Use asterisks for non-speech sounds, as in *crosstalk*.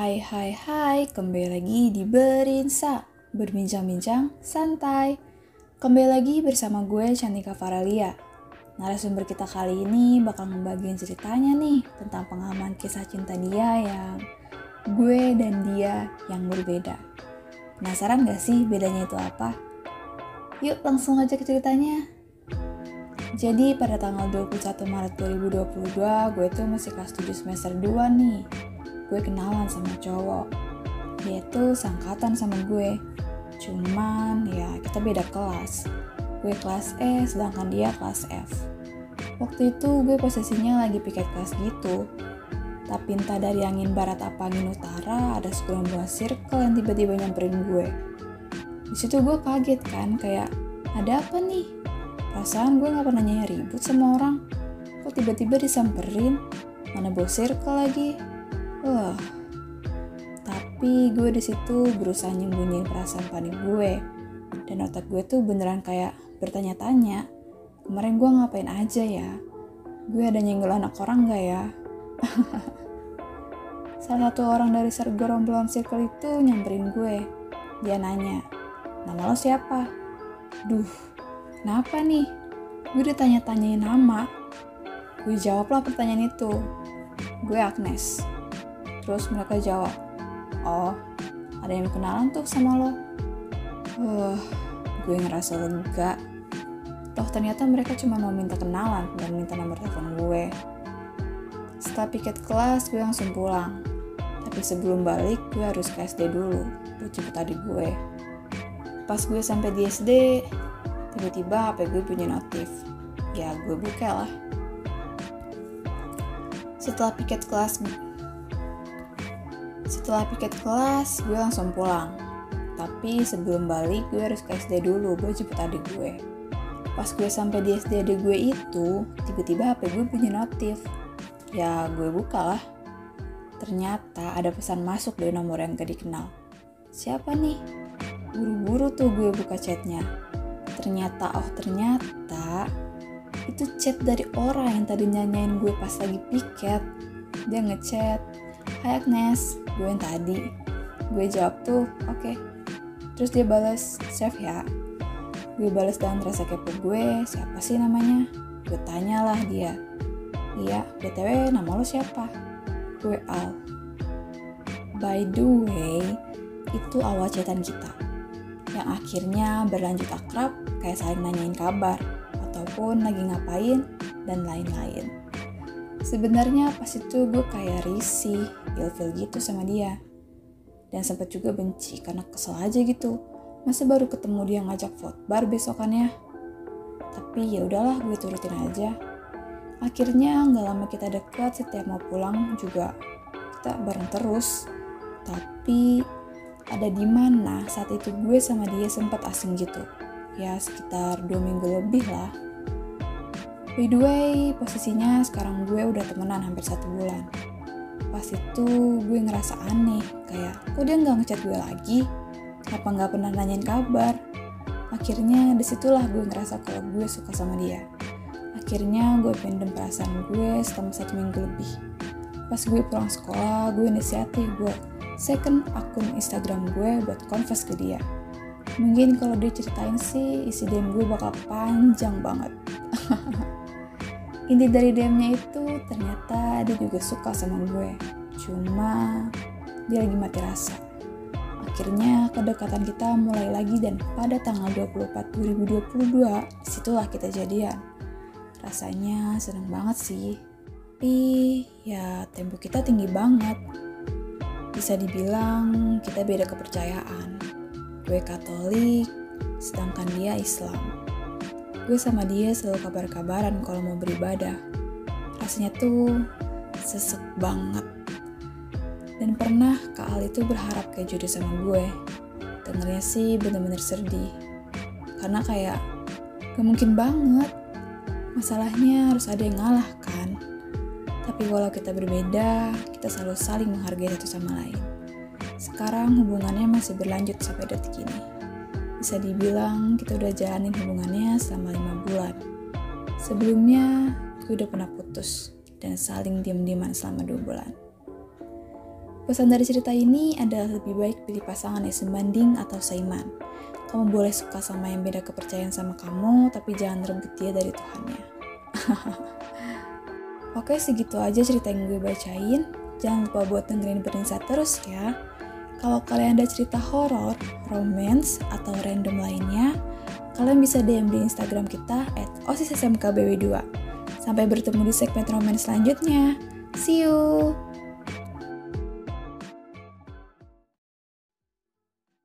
Hai hai hai, kembali lagi di Berinsa. Berbincang-bincang santai. Kembali lagi bersama gue Cantika Faralia. Narasumber kita kali ini bakal ngebagiin ceritanya nih Tentang pengalaman kisah cinta dia yang Gue dan dia yang berbeda. Penasaran gak sih bedanya itu apa? Yuk langsung aja ke ceritanya. Jadi pada tanggal 21 Maret 2022 gue tuh masih kelas 7 semester 2 nih gue kenalan sama cowok. Dia tuh sangkatan sama gue. Cuman ya kita beda kelas. Gue kelas E sedangkan dia kelas F. Waktu itu gue posisinya lagi piket kelas gitu. Tapi entah dari angin barat apa angin utara ada segerombolan circle yang tiba-tiba nyamperin gue. Di situ gue kaget kan kayak ada apa nih? Perasaan gue gak pernah nyari ribut sama orang. Kok tiba-tiba disamperin? Mana bawa circle lagi Wah, tapi gue di situ berusaha nyembunyiin perasaan panik gue. Dan otak gue tuh beneran kayak bertanya-tanya, kemarin gue ngapain aja ya? Gue ada nyenggol anak orang gak ya? *laughs* Salah satu orang dari sergerombolan circle itu nyamperin gue. Dia nanya, nama lo siapa? Duh, kenapa nih? Gue ditanya-tanyain nama. Gue jawablah pertanyaan itu. Gue Agnes. Terus mereka jawab, oh ada yang kenalan tuh sama lo. Uh, gue ngerasa lega. Toh ternyata mereka cuma mau minta kenalan dan minta nomor telepon gue. Setelah piket kelas, gue langsung pulang. Tapi sebelum balik, gue harus ke SD dulu buat jemput adik gue. Pas gue sampai di SD, tiba-tiba HP gue punya notif. Ya gue buka lah. Setelah piket kelas, setelah piket kelas, gue langsung pulang. Tapi sebelum balik, gue harus ke SD dulu buat jemput adik gue. Pas gue sampai di SD adik gue itu, tiba-tiba HP gue punya notif. Ya, gue buka lah. Ternyata ada pesan masuk dari nomor yang gak dikenal. Siapa nih? Buru-buru tuh gue buka chatnya. Ternyata, oh ternyata, itu chat dari orang yang tadi nyanyain gue pas lagi piket. Dia ngechat, Hai Agnes, gue yang tadi. Gue jawab tuh, oke. Okay. Terus dia balas, save ya. Gue balas dengan rasa kepo gue, siapa sih namanya? Gue tanyalah dia. Iya, BTW nama lo siapa? Gue Al. By the way, itu awal chatan kita. Yang akhirnya berlanjut akrab, kayak saling nanyain kabar, ataupun lagi ngapain, dan lain-lain. Sebenarnya pas itu gue kayak risih, ilfil gitu sama dia. Dan sempat juga benci karena kesel aja gitu. Masa baru ketemu dia ngajak bar besokannya. Tapi ya udahlah gue turutin aja. Akhirnya nggak lama kita dekat, setiap mau pulang juga kita bareng terus. Tapi ada di mana saat itu gue sama dia sempat asing gitu. Ya sekitar dua minggu lebih lah By the way, posisinya sekarang gue udah temenan hampir satu bulan. Pas itu gue ngerasa aneh, kayak kok dia nggak ngechat gue lagi? Apa nggak pernah nanyain kabar? Akhirnya di situlah gue ngerasa kalau gue suka sama dia. Akhirnya gue pendem perasaan gue selama satu minggu lebih. Pas gue pulang sekolah, gue inisiatif buat second akun Instagram gue buat confess ke dia. Mungkin kalau dia ceritain sih, isi DM gue bakal panjang banget. *laughs* inti dari DM-nya itu ternyata dia juga suka sama gue. Cuma dia lagi mati rasa. Akhirnya kedekatan kita mulai lagi dan pada tanggal 24 2022 di situlah kita jadian. Rasanya seneng banget sih. Tapi ya tempo kita tinggi banget. Bisa dibilang kita beda kepercayaan. Gue katolik sedangkan dia islam gue sama dia selalu kabar-kabaran kalau mau beribadah. Rasanya tuh sesek banget. Dan pernah Kak Al itu berharap kayak jodoh sama gue. Dengernya sih bener-bener sedih. Karena kayak gak mungkin banget. Masalahnya harus ada yang ngalah kan. Tapi walau kita berbeda, kita selalu saling menghargai satu sama lain. Sekarang hubungannya masih berlanjut sampai detik ini. Bisa dibilang kita udah jalanin hubungannya selama lima bulan. Sebelumnya, gue udah pernah putus dan saling diem-dieman selama dua bulan. Pesan dari cerita ini adalah lebih baik pilih pasangan yang sebanding atau seiman. Kamu boleh suka sama yang beda kepercayaan sama kamu, tapi jangan rebut dia dari Tuhannya. *laughs* Oke, segitu aja cerita yang gue bacain. Jangan lupa buat dengerin Berinsa terus ya. Kalau kalian ada cerita horor, romance, atau random lainnya, kalian bisa DM di Instagram kita at osissmkbw2. Sampai bertemu di segmen romance selanjutnya. See you!